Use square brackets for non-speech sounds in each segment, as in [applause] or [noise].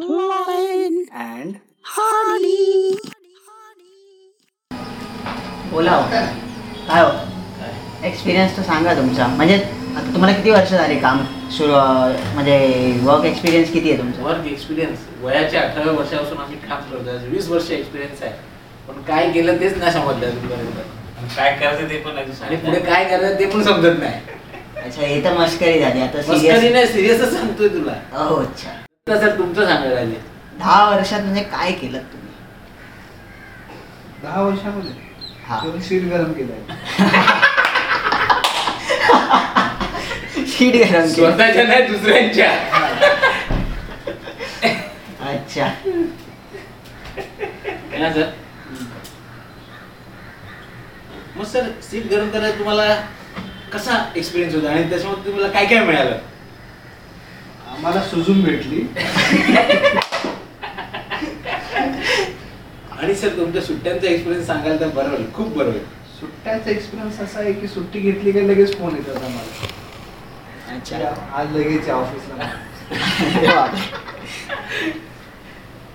And Hardy. बोला हो. काय हो? एक्सपिरियन्स तर सांगा तुमचा. म्हणजे आता तुम्हाला किती वर्ष झाली काम सुरू अं, म्हणजे वर्क एक्सपिरियन्स किती आहे तुमचा? वर्क एक्सपिरियन्स वयाच्या अठराव्या वर्षापासून आम्ही काम करतो आज वीस वर्ष एक्सपिरियन्स आहे. पण काय केलं तेच नाही समजलं अजूनपर्यंत. आणि काय करायचं ते पण नाही आणि पुढे काय करायचं ते पण समजत नाही. अच्छा हे तर मस्करी झाली. आता मस्करी सिरियस नाही सिरियसच सांगतोय तुला. हो अच्छा. सर तुमचं सांगायला राहिले दहा वर्षात म्हणजे काय केलं तुम्ही? दहा वर्षामध्ये? हा. तुम्ही शीट गरम केलंय. शीट गरम केलं. स्वतःच्या नाही दुसऱ्यांच्या. अच्छा. सर. मग सर सीट गरम करायला तुम्हाला कसा एक्सपिरियन्स होता? आणि त्याच्यामध्ये तुम्हाला काय काय मिळालं? आम्हाला सुजून भेटली. आणि सर तुमच्या सुट्ट्यांचा एक्सपिरियन्स सांगाल तर बरं होईल. खूप बरं होईल. सुट्ट्याचा एक्सपिरियन्स असा आहे की सुट्टी घेतली की लगेच फोन येतात आम्हाला अच्छा. आज लगेच या ऑफिसला.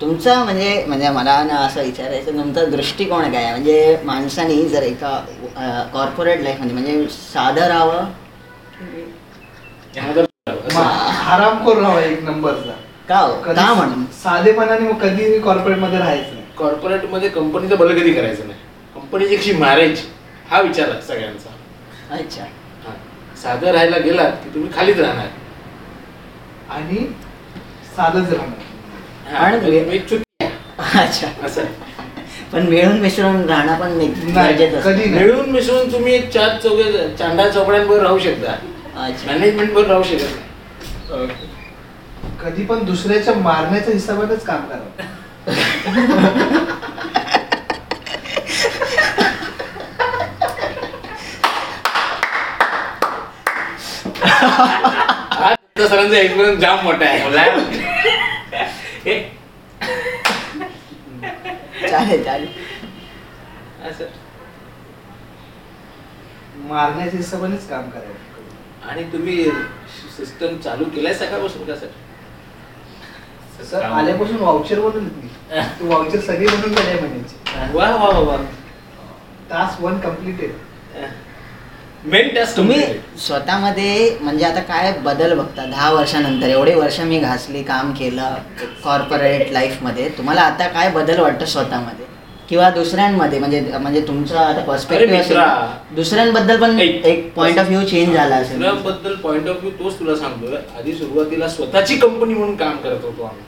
तुमचा म्हणजे म्हणजे मला ना असं विचारायचं तुमचा दृष्टिकोन काय आहे? म्हणजे माणसाने जर एका कॉर्पोरेट लाईफमध्ये म्हणजे साधं राहावं. आरामखोर राहावा एक नंबरचा. का हो? का म्हणून कधी साधेपणाने मग कधी मी कॉर्पोरेटमध्ये राहायचं नाही. कॉर्पोरेटमध्ये कंपनीचं भलं कधी करायचं नाही. कंपनीची कशी मारायची हा विचार आहे सगळ्यांचा. अच्छा. हा. साधं राहायला गेलात की तुम्ही खालीच राहणार. आणि साधंच राहणार. हा, आणि म्हणजे चुकी अच्छा. असं. पण मिळून मिसळून राहणं पण एक नाही, गरजेचं असतं. कधी. मिळून मिसळून तुम्ही एक चार चौघे चांडा चौकड्यांवर राहू शकता. अच्छा. मॅनेजमेंट वर राहू शकत नाही. कधी पण दुसऱ्याच्या मारण्याच्या हिशोबानेच काम करावं आज सरांचा एक्सपिरियन्स जाम मोठा आहे. हे, चालेल चालेल. असं. मारण्याच्या हिशोबानेच काम करावं आणि तुम्ही सिस्टम चालू केलाय सकाळपासून का सर सर आल्यापासून वाउचर बनवलं [laughs] तू वाउचर सगळे बनवून झाले महिन्याचे वा वा वा वा. Task one completed main task तुम्ही स्वतःमध्ये म्हणजे आता काय बदल बघता? दहा वर्षानंतर एवढे वर्ष मी घासली काम केलं कॉर्पोरेट लाईफमध्ये तुम्हाला आता काय बदल वाटतं स्वतःमध्ये? किंवा दुसऱ्यांमध्ये म्हणजे म्हणजे तुमचा आता पर्स्पेक्टिव्ह असेल मित्रा. दुसऱ्यांबद्दल पण ऐक. एक पॉइंट ऑफ व्ह्यू चेंज झाला असेल. बद्दल पॉइंट ऑफ व्ह्यू तोच तुला सांगतोय. आधी सुरुवातीला स्वतःची कंपनी म्हणून काम करत होतो आम्ही.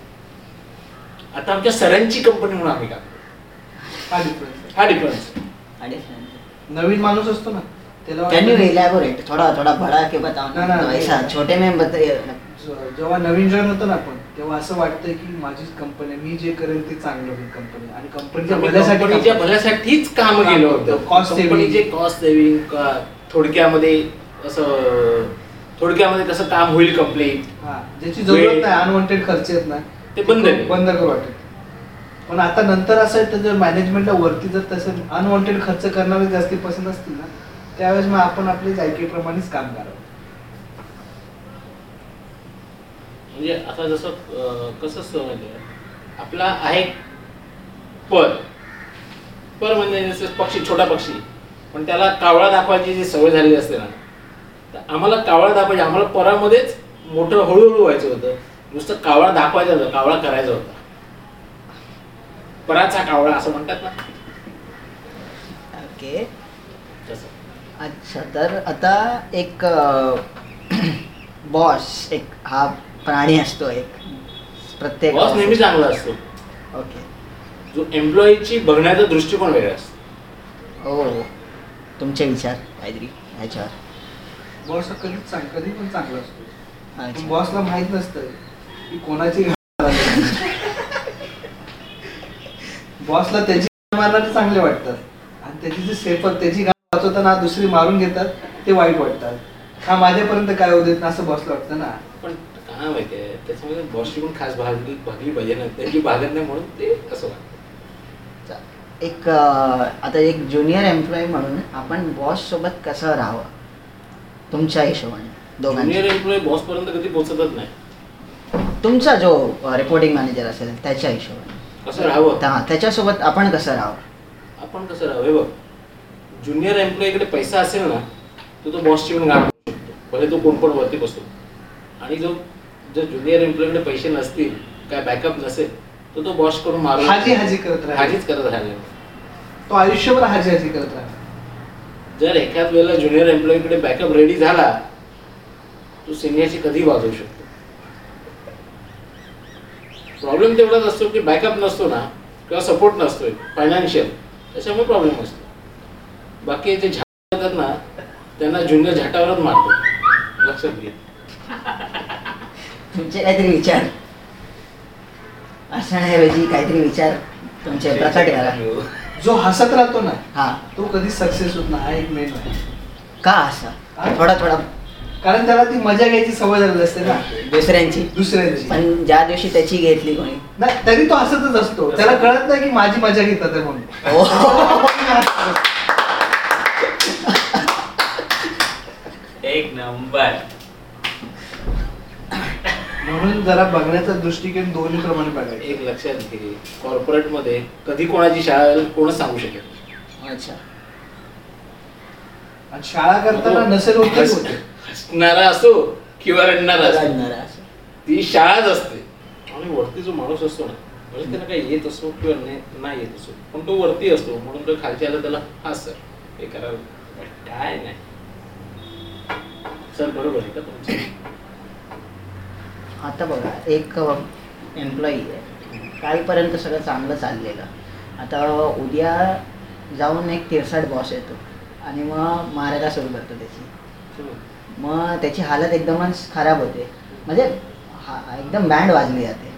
आता आमच्या सरांची कंपनी म्हणून आम्ही काम करतो. हा डिफरन्स हा डिफरन्स आणि नवीन माणूस असतो ना त्याला कॅन यू वाटतं- इलॅबोरेट थोडा थोडा बडा के बताओ ना, ना, ना नाही. ऐसा छोटे में बता जेव्हा नवीन जॉईन होतो ना आपण तेव्हा असं वाटतंय की माझीच कंपनी मी जे करेल ते चांगलं होईल कंपनी आणि कंपनीच्या भल्यासाठी भल्यासाठीच काम करतो. होतं. saving. कंपनीचे कॉस्ट सेव्हिंग थोडक्यामध्ये असं थोडक्यामध्ये कसं काम होईल कंप्लीट हा ज्याची जरूरत नाही अनवॉन्टेड खर्च येत ना ते बंद. बंद करू वाटत पण आता नंतर असं आहे तर जर मॅनेजमेंटला वरती जर तसं अनवॉन्टेड खर्च करणारे जास्ती पसंत असतील ना त्यावेळेस मग आपण आपल्या जायकेप्रमाणेच काम करावं म्हणजे आता जसं कसं असतं आहे आपला आहे पर पर म्हणजे जसं पक्षी छोटा पक्षी. पण त्याला कावळा दाखवायची जी सवय झालेली असते ना तर आम्हाला कावळा दाखवायची आम्हाला परामध्येच मोठं हळूहळू व्हायचं होतं. नुसतं कावळा दाखवायचा होता कावळा करायचा होता. पराचा कावळा असं म्हणतात ना. ओके. अच्छा तर आता एक बॉस [clears throat] एक हा प्राणी असतो एक. प्रत्येक बॉस नेहमी चांगला असतो. ओके. जो एम्प्लॉईची बघण्याचा दृष्टिकोन वेगळा असतो. हो. तुमचे विचार काहीतरी? ह्याच्यावर बॉस कधीच चांग कधी पण चांगला असतो. अच्छा. बॉसला माहीत नसतं की कोणाची बॉसला त्याची मारणारे चांगले वाटतात. आणि त्याची जी सेफर त्याची गाण वाचवताना दुसरी मारून घेतात ते वाईट वाटतात. हा माझ्यापर्यंत काय होऊ देत ना असं बॉसला वाटतं ना. पण काय माहितीये त्याच्यामध्ये बॉसची पण खास भागली भागली पाहिजे ना. त्याची भागत नाही म्हणून ते असं वाटतं. एक आता एक ज्युनियर एम्प्लॉई म्हणून आपण बॉस सोबत कसं राहावं? तुमच्या हिशोबाने ज्युनियर एम्प्लॉई बॉस पर्यंत कधी पोहोचतच नाही. तुमचा जो रिपोर्टिंग मॅनेजर असेल त्याच्या हिशोबाने. कसं राहावं? हा त्याच्यासोबत आपण कसं राहावं? आपण कसं राहावं? हे बघ. ज्युनियर एम्प्लॉईकडे पैसा असेल ना तर तो बॉसची पण गाठ भले तो कोण पण वरती बसतो. आणि जो जर ज्युनियर एम्प्लॉईकडे पैसे नसतील काय बॅकअप नसेल तर तो बॉस करून मारून हाजी हाजी करत राहील. हाजीच करत राहिला. तो आयुष्यभर हाजी हाजी करत राहणार जर एखाद वेळेला ज्युनियर एम्प्लॉईकडे बॅकअप रेडी झाला तो सिनियरची कधी वाजवू शकतो. प्रॉब्लेम तेवढाच असतो की बॅकअप नसतो ना किंवा सपोर्ट नसतोय फायनान्शियल त्याच्यामुळे प्रॉब्लेम असतो. बाकी जे झाट येतात ना त्यांना ज्युनियर झाटावरच मारतो. लक्षात घे. तुमचे काहीतरी विचार. असण्याऐवजी काहीतरी विचार तुमचे प्रकट करा जो हसत राहतो ना हा. तो कधी सक्सेस होत नाही हा एक मेन आहे. का असा? थोडा थोडा. कारण त्याला ती मजा घ्यायची सवय झालेली असते ना. दुसऱ्यांची. दुसऱ्यांची. पण ज्या दिवशी त्याची घेतली कोणी? नाही तरी तो हसतच असतो. त्याला कळत नाही की माझी मजा घेतात आहे म्हणून. ओ. [laughs] एक नंबर. म्हणून जरा बघण्याचा दृष्टिकोन दोन्ही प्रमाणे बघायचा. एक लक्षात घे कॉर्पोरेटमध्ये कधी कोणाची शाळा कोणच सांगू शकेल नाही. अच्छा. आणि शाळा करताना नसेल होते हस- होते. हसणारा असो किंवा रडणारा असो. रडणारा असं. ती शाळाच असते. आणि वरती जो माणूस असतो ना म्हणजे त्याला काही येत असो किंवा नाही नाही येत असो पण तो वरती असतो म्हणून तो खालच्या त्याला हा सर हे करा काय नाही. सर बरोबर आहे का तुमचं? आता बघा एक एम्प्लॉई आहे. कालपर्यंत सगळं चांगलं चाललेलं. आता उद्या जाऊन एक तिरसाट बॉस येतो. आणि मग मारायला सुरू करतो त्याची. मग त्याची हालत एकदमच खराब होते. म्हणजे हा एकदम बँड वाजली जाते.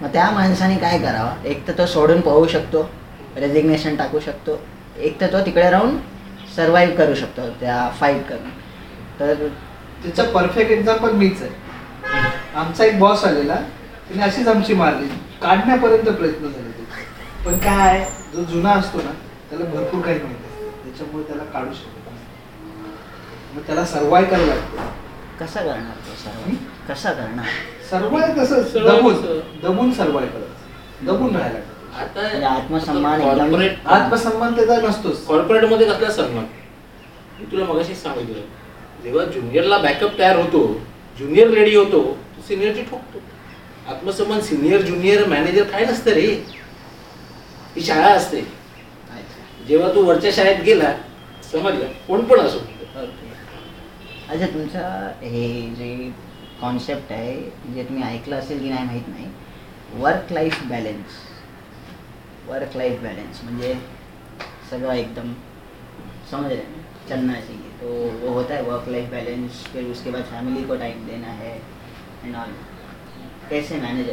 मग त्या माणसाने काय करावं? एक तर तो सोडून पळू शकतो. रेजिग्नेशन टाकू शकतो. एक तर तो तिकडे राहून सर्वाईव्ह करू शकतो त्या फाईट करून. तर त्याचा परफेक्ट एक्झाम्पल मीच आहे. आमचा एक बॉस आलेला त्याने अशीच आमची मारली. काढण्यापर्यंत प्रयत्न झाले त्याचे पण काय जो जुना असतो ना त्याला भरपूर काही माहिती असतं. त्याच्यामुळे त्याला काढू शकत नाही. मग त्याला सर्वाय करावं लागतं. कसा करणार तो सर्व कसा करणार? सर्वाय कसं? दबून? दबून सर्वाय करायचं दबून राहायला लागतं. म्हणजे आत्मसन्मान एकदम- कॉर्पोरेट आत्मसन्मान त्याचा नसतोच. कॉर्पोरेटमध्ये कसला सन्मान? मी तुला मगाशीच सांगितलं. जेव्हा ज्युनियरला बॅकअप तयार होतो ज्युनियर रेडी होतो सिनियरची ठोकतो. आत्मसन्मान सिनियर ज्युनियर मॅनेजर काय नसतं रे? ही शाळा असते. जेव्हा तू वरच्या शाळेत गेला समजलं? कोण पण असो. अच्छा तुमचा हे जे कॉन्सेप्ट आहे जे तुम्ही ऐकलं असेल की नाही माहीत नाही work life balance work life balance म्हणजे सगळं एकदम समझ रहे हैं चलना चाहिए तो वो होता है वर्क लाइफ बैलेंस फिर उसके बाद फैमिली को टाइम देना है. कैसे मैनेज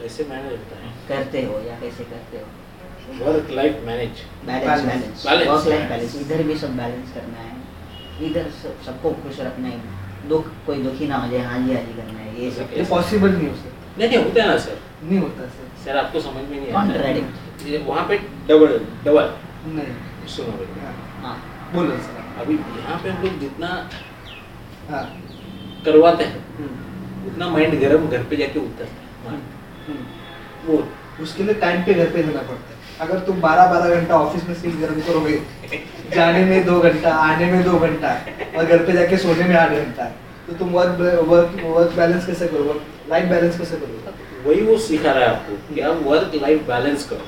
कैसे मॅनेज होता है? करते हो या कैसे करते हो? Work life manage balance balance work life balance इधर भी सब बैलेंस करना है। इधर सब सबको खुश रखना है। दुख कोई दुखी ना हो जाए हाँ जी हाँ जी करना है। ये सब। पॉसिबल नहीं हो सकता नहीं नहीं होता है ना सर नहीं होता सर सर आपको समझ में नहीं आता. वहाँ पे डबल डबल नहीं। सुनो हाँ, हाँ बोलो सर अभी यहाँ पे हम लोग जितना हाँ। करवाते हैं। हम्म, उतना माइंड गर्म घर पे जाके उतरता है। हम्म। वो उसके लिए टाइम पे घर पे देना पड़ता है। अगर तुम बारह बारह घंटा ऑफ़िस में सीट गर्म करोगे जाने में दो घंटा आने में दो घंटा और घर पे जाके सोने में आठ घंटा तो तुम वर्क वर्क वर्क बैलेंस कैसे करो वर्क लाइफ बैलेंस कैसे करोगे? वही वो सिखा रहा है आपको कि आप वर्क लाइफ बैलेंस करो।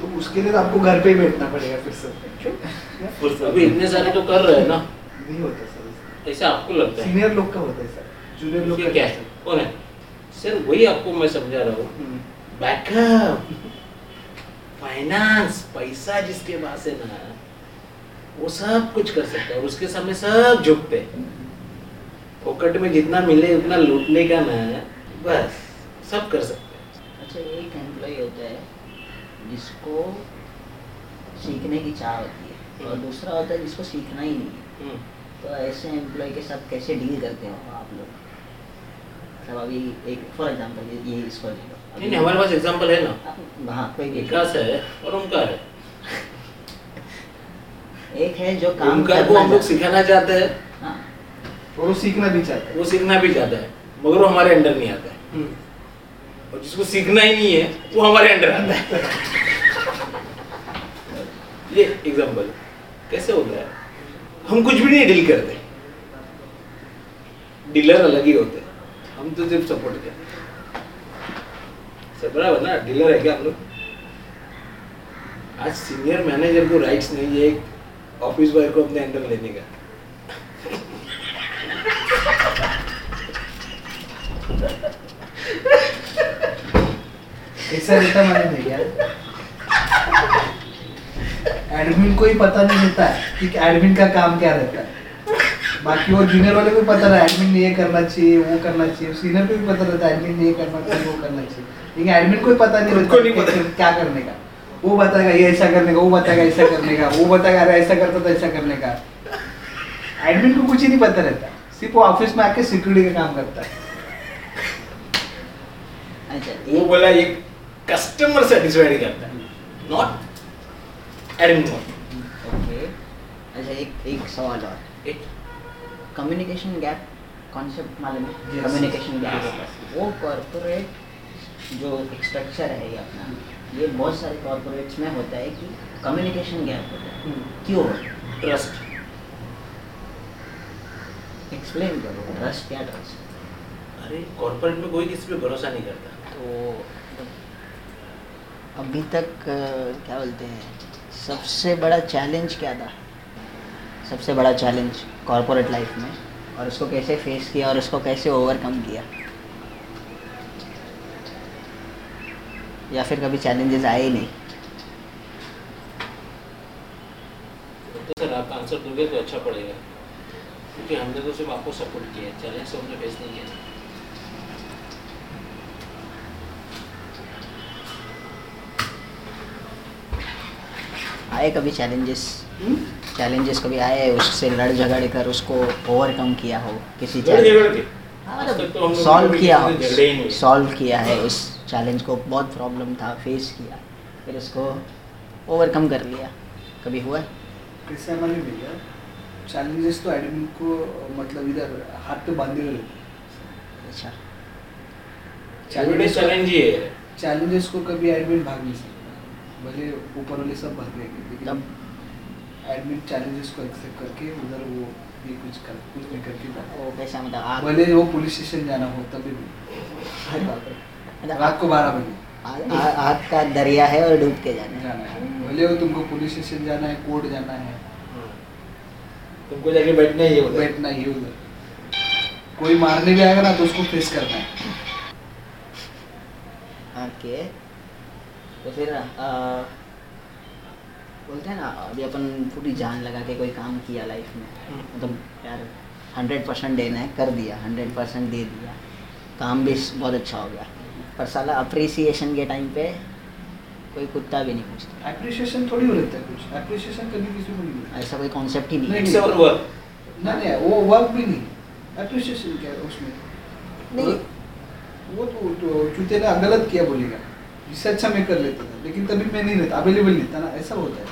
तो उसके लिए तो आपको घर पे ही बैठना पड़ेगा फिर से। अभी इतने सारे तो कर रहे हैं ना। नहीं होता ऐसा आपको लगता है? सीनियर लोग का होता है सर जूनियर लोग का क्या है कौन है? सर वही आपको मैं समझा रहा हूँ। हम्म, बैकअप फाइनेंस पैसा जिसके पास है ना वो सब कुछ कर सकता है और उसके सामने सब झुकते हैं। फोकट में जितना मिले उतना लूटने का ना बस सब कर सकते हैं। अच्छा एक एम्प्लॉय होता है जिसको सीखने की चाह होती है और हम्म। दूसरा होता है जिसको सीखना ही नहीं है। हम्म। तो ऐसे एम्प्लॉय के साथ कैसे डील करते हो आप लोग? मतलब अभी एक फॉर एग्जांपल ये इसको ले लो। नहीं नहीं हमारे पास एग्जांपल है ना। हाँ कोई भी विकास है और ओमकार है। [laughs] एक है जो काम ओमकार को हम लोग सिखाना चाहते हैं। हाँ। और वो सीखना भी चाहता है। वो सीखना भी चाहता है मगर वो हमारे अंडर नहीं आता। है हम्म. और जिसको सीखना ही नहीं है वो हमारे अंडर आता है। [laughs] ये एग्जांपल कैसे होता है हम कुछ भी नहीं डील करते। डीलर अलग ही होते। हम तो सिर्फ़ सपोर्ट करते। सब बराबर ना? डीलर है क्या हम लोग? आज सीनियर मैनेजर को राइट्स नहीं है एक ऑफ़िस बॉय को अपने अंडर लेने का। ऐसा रहता मैंने भैया एडमिन को ही पता नहीं रहता है कि एडमिन का काम क्या रहता है। बाकी वो जूनियर वाले को पता रहा एडमिन ने ये करना चाहिए वो करना चाहिए। सीनियर को भी पता रहता है एडमिन ने ये करना चाहिए वो करना चाहिए। लेकिन एडमिन को ही पता नहीं उसको नहीं रहता पता। क्या करने का। वो बताएगा ये ऐसा करने का वो बताएगा ऐसा करने का। वो बताएगा अरे ऐसा करता तो ऐसा करने का। एडमिन को कुछ ही नहीं पता रहता। सिर्फ़ वो ऑफ़िस में आके सिक्योरिटी का काम करता है। अच्छा वो बोला एक कस्टमर सेटिस्फाइड करता है। नॉट एडमिन ओके अच्छा एक एक सवाल और। कम्युनिकेशन गैप कॉन्सेप्ट मालूम है? कम्युनिकेशन गैप वो कॉरपोरेट जो स्ट्रक्चर है ये अपना ये बहुत सारे कॉरपोरेट्स में होता है कि कम्युनिकेशन गैप होता है। क्यों? ट्रस्ट एक्सप्लेन करो ट्रस्ट क्या ट्रस्ट अरे कॉर्पोरेट में कोई किसी पे भरोसा नहीं करता। तो अभी तक क्या बोलते हैं? सबसे बड़ा चैलेंज क्या था? सबसे बड़ा चैलेंज कॉरपोरेट लाइफ में और उसको कैसे फेस किया और उसको कैसे ओवरकम किया? या फिर कभी चैलेंजेस आए ही नहीं? तो सर, आप आंसर दोगे तो अच्छा पड़ेगा। क्योंकि हमने तो सिर्फ़ आपको सपोर्ट किया चैलेंज से हमने फेस नहीं किया। आए कभी चैलेंजेस चैलेंजेस कभी आए उससे लड़ झगड़ कर उसको ओवरकम किया हो किसी के? हाँ, तो मतलब सॉल्व किया ही। नहीं सॉल्व किया है उस चैलेंज को बहुत प्रॉब्लम था फेस किया। फिर उसको ओवरकम कर लिया। कभी हुआ? कैसे हमारे भैया चैलेंजेस तो एडमिन को मतलब इधर हाथ पे बांधे हुए अच्छा। ही है। चैलेंजेस को कभी एडमिन भाग नहीं सकता। भले ऊपर वाले सब भाग लेंगे लेकिन तब एडमिन चैलेंजेस को एक्सेप्ट करके उधर वो ये कुछ कर कुछ नहीं करके वो कैसा मतलब भले वो पुलिस स्टेशन जाना हो तभी भी। [laughs] रात को बारह बजे। आग का दरिया है और डूब के जाना है। जाना है। भले वो तुमको पुलिस स्टेशन जाना है कोर्ट जाना है। तुमको जाके बैठना ही है बैठना ही है उधर। कोई मारने भी आएगा ना तो उसको फेस करना है। ओके तो फिर आ, बोलते हैं ना अभी अपन पूरी जान लगा के कोई काम किया लाइफ में। मतलब यार हंड्रेड परसेंट देना है कर दिया हंड्रेड परसेंट दे दिया। काम भी बहुत अच्छा हो गया। पर साला अप्रिसिएशन के टाइम पे कोई कुत्ता भी नहीं पूछता। एप्रिशिएशन थोड़ी हो रहता है कुछ। एप्रिशिएशन कभी किसी को नहीं मिलता ऐसा कोई कॉन्सेप्ट ही नहीं है। वर्क नहीं नहीं वो वर्क भी नहीं। एप्रिशिएशन क्या है उसमें? नहीं। वो तो, तो चूते ने गलत किया बोलेगा। इससे अच्छा मैं कर लेता था लेकिन तभी मैं नहीं रहता अवेलेबल नहीं था ना ऐसा होता है।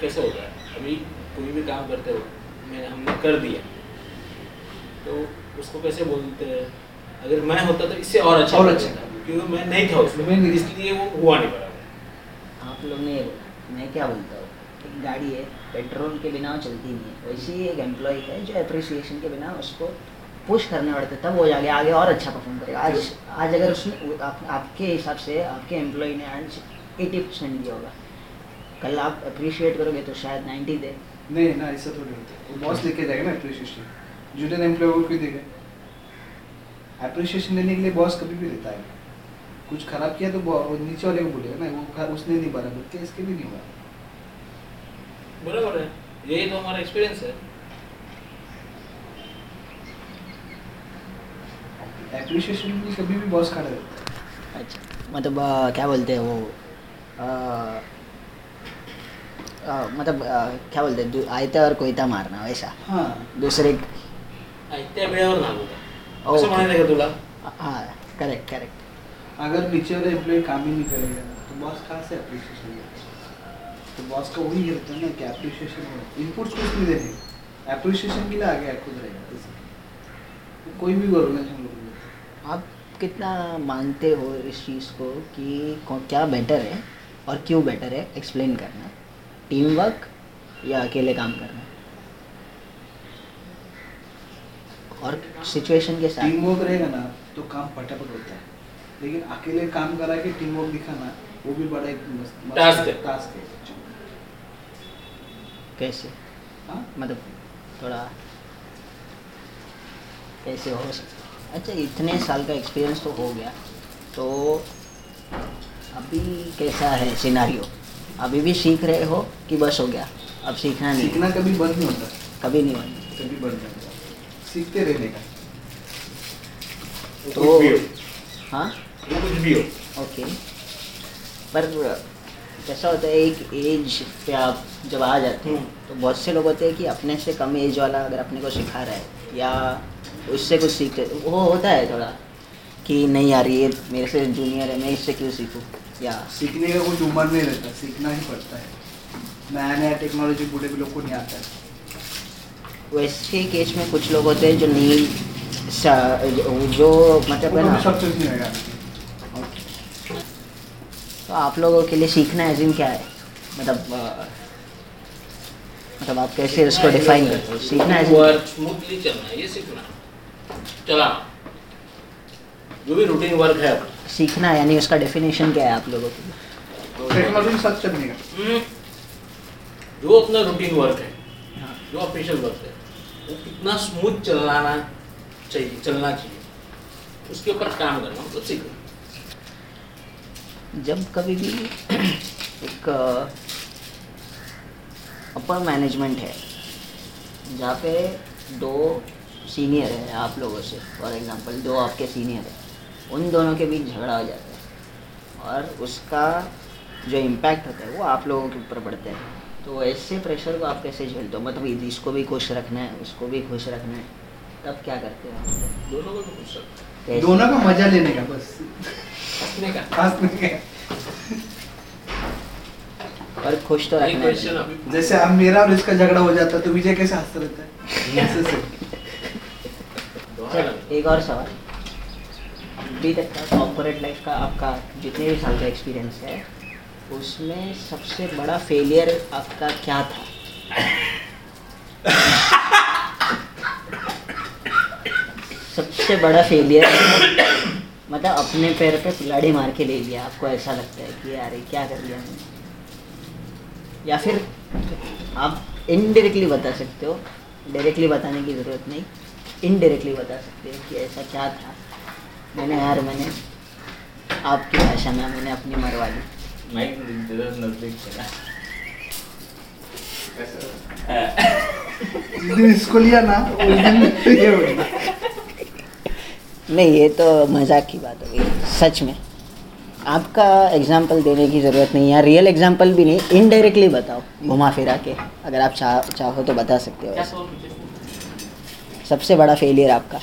कैसे होता है? अभी कोई भी काम करते हो मैंने हमने कर दिया। तो उसको कैसे बोलते हैं? अगर मैं होता तो इससे और अच्छा और अच्छा। क्योंकि मैं नहीं था उसमें मैं इसलिए वो हुआ नहीं बराबर। आप लोग ने मैं क्या बोलता हूँ? एक गाड़ी है पेट्रोल के बिना चलती नहीं है। वैसे ही एक एम्प्लॉय है जो अप्रिसिएशन के बिना उसको पुश करने पड़ते हैं, तब वो जाके आगे और अच्छा परफॉर्म करेगा। आज आज अगर उसने आप, आपके हिसाब से आपके एम्प्लॉय ने आज एटी परसेंट दिया होगा। कल आप अप्रिशिएट करोगे तो शायद नाइन्टी दे। नहीं ना ऐसा थोड़ी होता है। बॉस लेके जाएगा ना एप्रिशिएशन जूनियर एम्प्लॉय को क्यों देगा। एप्रिशिएशन लेने के लिए बॉस कभी भी रहता है। कुछ खराब किया तो वो नीचे वाले को बोलेगा ना वो उसने नहीं बराबर किया इसके भी नहीं हुआ। बराबर है। यही तो हमारा एक्सपीरियंस है। एप्रिशिएशन में कभी भी बॉस खड़ा रहता है। अच्छा मतलब अ, क्या बोलते हैं वो? अ, अ, मतलब अ, क्या बोलते हैं? दू- आयता और कोयता मारना वैसा? हाँ। दुसरे त्या वेळेवर ओके. असं म्हणायचं का तुला हाँ करेक्ट करेक्ट अगर नीचे वाला एम्प्लॉय काम ही नहीं करेगा तो बॉस कहाँ से अप्रिशिएशन तो बॉस का वही रहता है ना कि अप्रिशिएशन इनपुट्स कुछ नहीं देने अप्रिशिएशन के लिए आगे खुद रहेगा। कोई भी लोग आप कितना मानते हो इस चीज़ को कि क्या बेटर है और क्यों बेटर है? एक्सप्लेन करना। टीम वर्क या अकेले काम करना? और सिचुएशन के साथ टीम वर्क रहेगा ना तो काम फटाफट होता है। लेकिन अकेले काम करा के टीम वर्क दिखाना वो भी बड़ा एक मस्त है। टास्क है। कैसे? हाँ? मतलब थोड़ा कैसे हो सकता अच्छा इतने साल का एक्सपीरियंस तो हो गया। तो अभी कैसा है सिनारियो अभी भी सीख रहे हो कि बस हो गया? अब सीखना नहीं। सीखना कभी बंद नहीं होता। कभी नहीं होना कभी बंद नहीं होता। सीखते रहने का। तो- हो। हाँ? कुछ भी हो। ओके। पर कैसा होता है एक एज पे आप जब आ जाते हैं तो बहुत से लोग होते हैं कि अपने से कम एज वाला अगर अपने को सिखा रहा है या उससे कुछ सीखते वो होता है थोड़ा कि नहीं यार ये मेरे से जूनियर है मैं इससे क्यों सीखूं? या। सीखने का कोई उम्र नहीं रहता सीखना ही पड़ता है। नया नया टेक्नोलॉजी बूढ़े भी लोग को नहीं आता है। वैसे केस में कुछ लोग होते हैं जो नहीं जो मतलब है ना। तो आप लोगों के लिए सीखना एजिम क्या है? मतलब मतलब आप कैसे उसको डिफाइन करते हो? सीखना एजिम स्मूथली चलना ये सीखना। चला। जो भी रूटीन वर्क है। सीखना यानी उसका डेफिनेशन क्या है आप लोगों के? लिए टेक्नोलॉजी साथ चलने का हम्म, जो अपना रूटीन वर्क है हाँ। जो ऑफिशियल वर्क है वो कितना स्मूथ चलाना चाहिए चलना चाहिए। उसके ऊपर काम करना मतलब सीखना। जब कभी भी एक अपर मैनेजमेंट है जहाँ पे दो सीनियर है आप लोगों से। फॉर एग्जांपल दो आपके सीनियर है। उन दोनों के बीच झगड़ा हो जाता है। और उसका जो इम्पैक्ट होता है वो आप लोगों के ऊपर पड़ता है। तो ऐसे प्रेशर को आप कैसे झेलते हो मतलब इसको भी खुश रखना है उसको भी खुश रखना है तब क्या करते हो दोनों को खुश रखना कैसे? दोनों का मज़ा लेने का बस। हंसने का। खास नहीं है पर खुश तो रखना है। जैसे अब मेरा और इसका झगड़ा हो जाता है तो विजय कैसे हंसता रहता है? [laughs] ऐसे से। दोहरा एक और सवाल। अभी तक का कॉर्पोरेट लाइफ का आपका जितने भी साल का एक्सपीरियंस है, उसमें सबसे बड़ा फेलियर आपका क्या था? सबसे बड़ा फेलियर मतलब अपने पैर पे कुल्हाड़ी मार के ले लिया। आपको ऐसा लगता है कि यार क्या कर लिया मैंने? या फिर आप इनडायरेक्टली बता सकते हो डायरेक्टली बताने की ज़रूरत नहीं। इनडायरेक्टली बता सकते हो कि ऐसा क्या था। मैंने यार मैंने आपकी भाषा में मैंने अपनी मरवा ली। इसको लिया ना उस दिन ये गया। नहीं ये तो मज़ाक की बात हो गई सच में। आपका एग्ज़ाम्पल देने की ज़रूरत नहीं है रियल एग्ज़ाम्पल भी नहीं इनडायरेक्टली बताओ घुमा फिरा के अगर आप चाह चाहो तो बता सकते हो क्या ऐसे। सवाल पूछे सबसे बड़ा फेलियर आपका।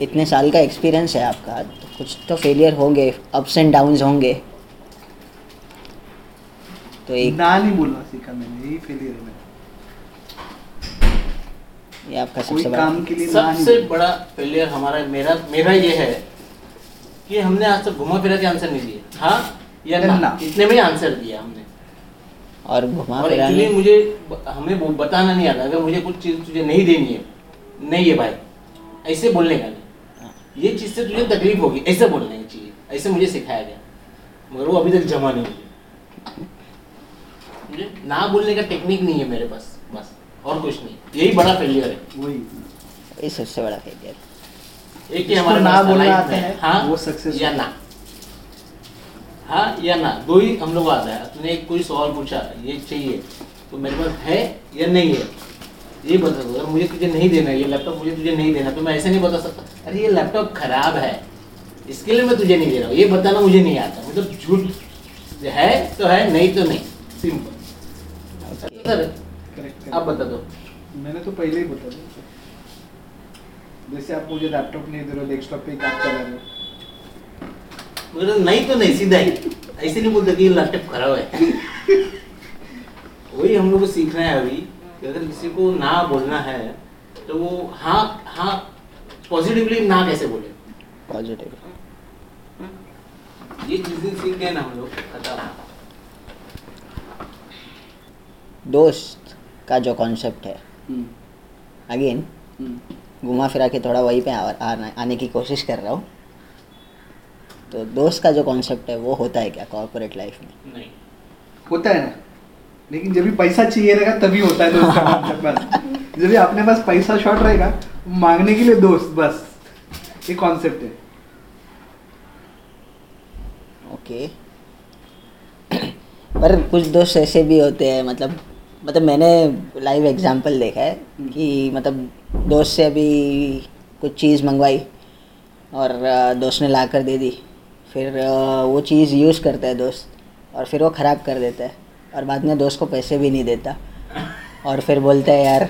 इतने साल का एक्सपीरियंस है आपका तो कुछ तो फेलियर होंगे अप्स एंड डाउन्स होंगे। तो एक ना नहीं बोलना सीखा मैंने यही फेलियर है ये आपका सबसे बड़ा काम के लिए सबसे बड़ा फेलियर हमारा मेरा मेरा ये है कि हमने आज तक घुमा फिरा के आंसर नहीं दिए। हाँ या ना? ना। इतने में आंसर दिया हमने। और घुमा फिरा मुझे हमें बताना नहीं आता। अगर मुझे कुछ चीज़ तुझे नहीं देनी है नहीं है भाई। ऐसे बोलने का नहीं। ये चीज़ से तुझे तकलीफ़ होगी। ऐसे बोलना की चाहिए। ऐसे मुझे सिखाया गया। मगर वो अभी तक जमा नहीं मुझे मुझे ना बोलने का टेक्निक नहीं है मेरे पास। बस। और कुछ नहीं। यही बड़ा फेलियर है। वही। सबसे बड़ा फेलियर एक ही हमारे ना बोलना आता है, हाँ वो success या ना। हाँ या ना। दो ही हम लोग आता है एक कोई सवाल पूछा। ये चाहिए। तो मेरे पास है या नहीं है? ये बता दो अगर मुझे तुझे नहीं देना ये लैपटॉप मुझे तुझे नहीं देना तो मैं ऐसे नहीं बता सकता। अरे ये लैपटॉप खराब है इसके लिए मैं तुझे नहीं दे रहा हूँ। ये बताना मुझे नहीं आता। मतलब झूठ है तो है नहीं तो नहीं। सिंपल सर आप बता दो। मैंने तो पहले ही बता दिया। जैसे आप मुझे लैपटॉप नहीं दे रहे हो डेस्कटॉप पे काम चला रहे हो। मगर नहीं तो नहीं सीधा ही। ऐसे नहीं बोलते कि लैपटॉप खराब है। [laughs] वही हम लोग को सीखना है अभी। कि अगर किसी को ना बोलना है तो वो हाँ हाँ पॉजिटिवली ना कैसे बोले? पॉजिटिव ये चीज़ें सीख गए ना हम लोग खत्म। दोस्त का जो कॉन्सेप्ट है अगेन घुमा फिरा के थोड़ा वहीं पे आ, आना- आने की कोशिश कर रहा हूँ। तो दोस्त का जो कॉन्सेप्ट है वो होता है क्या कॉर्पोरेट लाइफ में? नहीं। होता है ना? लेकिन जब भी पैसा चाहिए रहेगा तभी होता है दोस्त बस। जब भी अपने पास पैसा शॉर्ट रहेगा मांगने के लिए दोस्त बस। ये कॉन्सेप्ट है। ओके पर कुछ दोस्त ऐसे भी होते हैं मतलब मतलब मैंने लाइव एग्जांपल देखा है कि मतलब दोस्त से अभी कुछ चीज़ मंगवाई और दोस्त ने ला कर दे दी। फिर वो चीज़ यूज़ करता है दोस्त और फिर वो ख़राब कर देता है। और बाद में दोस्त को पैसे भी नहीं देता। और फिर बोलता है यार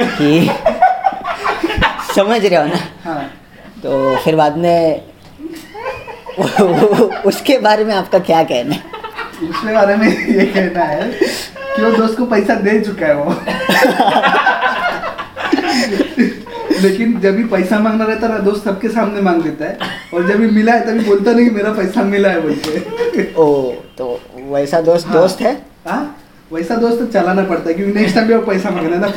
कि [laughs] समझ रहे हो ना? हाँ। तो फिर बाद में [laughs] उसके बारे में आपका क्या कहना है? उसके बारे में ये कहना है कि वो दोस्त को पैसा दे चुका है वो। [laughs] लेकिन जब भी पैसा मांगना रहता है ना दोस्त सबके सामने मांग लेता है। और जब भी मिला है तभी बोलता नहीं मेरा पैसा मिला है बोलते ओ तो वैसा दोस्त हाँ। दोस्त है? हाँ? वैसा दोस्त तो चलाना पड़ता है क्योंकि नेक्स्ट टाइम भी वो पैसा मांगना ना।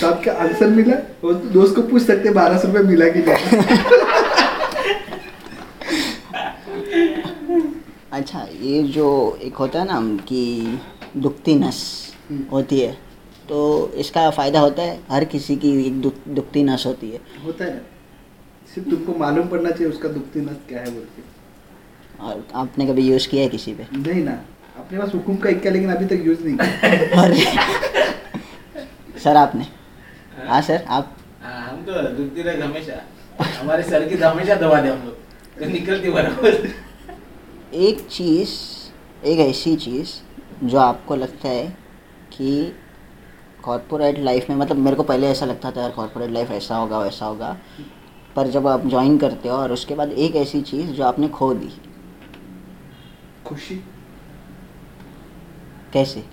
तो आपका आंसर मिला? वो तो दोस्त को पूछ सकते बारह सौ रुपये मिला कि नहीं। अच्छा ये जो एक होता है ना कि दुखती नस हम्म। होती है तो इसका फ़ायदा होता है हर किसी की एक दुख दुखती नस होती है। होता है सिर्फ़ तुमको मालूम पड़ना चाहिए उसका दुखती नस क्या है बोल के और आपने कभी यूज़ किया है किसी पे? नहीं ना अपने पास हुकुम का इक्का लेकिन अभी तक यूज़ नहीं किया। [laughs] सर आपने? हाँ। सर आप? हाँ, हम तो दुखती रहे हमेशा हमारे सर की तो हमेशा दवा दे हम लोग। तो निकलती बराबर। एक चीज़ एक ऐसी चीज़ जो आपको लगता है कि कॉरपोरेट लाइफ में मतलब मेरे को पहले ऐसा लगता था यार कॉरपोरेट लाइफ ऐसा होगा वैसा होगा। पर जब आप ज्वाइन करते हो और उसके बाद एक ऐसी चीज़ जो आपने खो दी। खुशी। कैसे?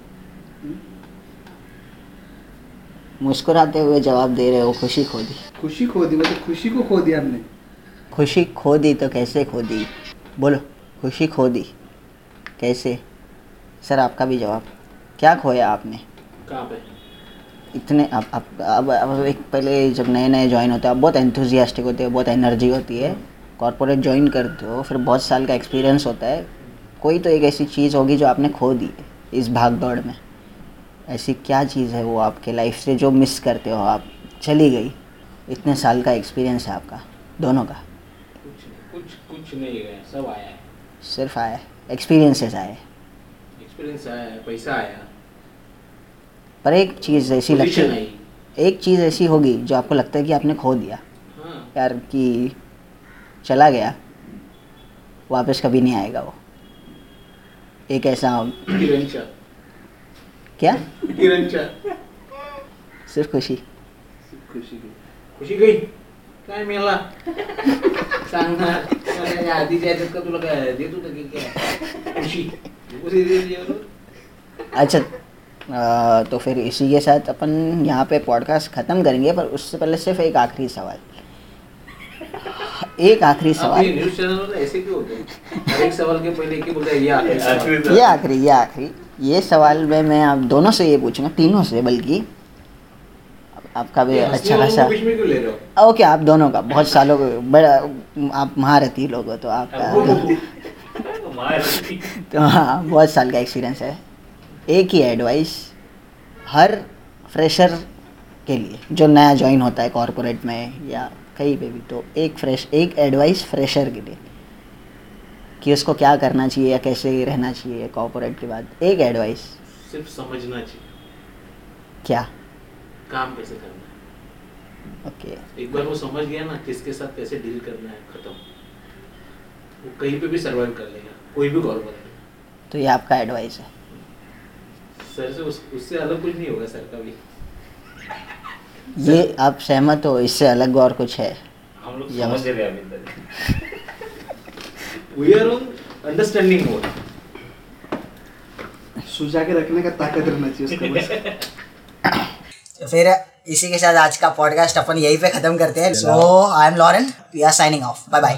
मुस्कुराते हुए जवाब दे रहे हो खुशी खो दी। खुशी खो दी मतलब खुशी को खो दिया हमने। खुशी खो दी तो कैसे खो दी? बोलो। खुशी खो दी। कैसे? सर आपका भी जवाब। क्या खोया आपने? कहाँ पे? इतने अब अब अब, अब एक पहले जब नए नए ज्वाइन होते हो आप बहुत एंथुजियास्टिक होते हो बहुत एनर्जी होती है। कॉर्पोरेट ज्वाइन करते हो फिर बहुत साल का एक्सपीरियंस होता है। कोई तो एक ऐसी चीज़ होगी जो आपने खो दी इस भाग दौड़ में। ऐसी क्या चीज़ है वो आपके लाइफ से जो मिस करते हो आप? चली गई। इतने साल का एक्सपीरियंस है आपका दोनों का। कुछ कुछ कुछ नहीं गया सब आया है। सिर्फ़ आया एक्सपीरियंसेस आए एक्सपीरियंस आया पैसा आया पर एक चीज़ ऐसी लगती है। एक चीज़ ऐसी होगी जो आपको लगता है कि आपने खो दिया। हाँ। यार कि चला गया वापस कभी नहीं आएगा वो। एक ऐसा क्या? सिर्फ़ खुशी। खुशी की। खुशी गई। काय मेला सांगणार का तुला काय देत की काय. अच्छा तो फिर इसी के साथ अपन यहाँ पे पॉडकास्ट ख़त्म करेंगे पर उससे पहले सिर्फ़ एक आखिरी सवाल एक आखिरी सवाल ये न्यूज़ चैनल पर ऐसे क्यों होते हैं हर एक सवाल के पहले एक ही बोलता है ये आखिरी आखिरी ये आखिरी ये आखिरी ये सवाल में मैं आप दोनों से ये पूछूँगा तीनों से बल्कि आपका भी अच्छा खासा ओके आप दोनों का बहुत सालों बड़ा आप महारथी लोग हो तो आपका [laughs] तो हाँ बहुत साल का एक्सपीरियंस है। एक ही एडवाइस हर फ्रेशर के लिए जो नया ज्वाइन होता है कॉरपोरेट में या कहीं पे भी तो एक फ्रेश एक एडवाइस फ्रेशर के लिए कि उसको क्या करना चाहिए या कैसे रहना चाहिए कॉरपोरेट के बाद एक एडवाइस सिर्फ़ समझना चाहिए। क्या? काम कैसे करना है? ओके एक बार वो समझ गया ना किसके साथ कैसे डील करना है खत्म। वो कहीं पे भी सर्वाइव कर लेगा कोई भी कॉर्पोरेट तो ये आपका एडवाइस है। सर से उस, उससे अलग कुछ नहीं होगा सर का भी ये आप सहमत हो इससे अलग और कुछ है? हम लोग समझ रहे हैं अभी तक। We are on understanding mode सुझा के रखने का ताकत रहना चाहिए उसको बस। [laughs] तो फिर इसी के साथ आज का पॉडकास्ट अपन यहीं पे खत्म करते हैं। So I am Lauren we are signing off bye bye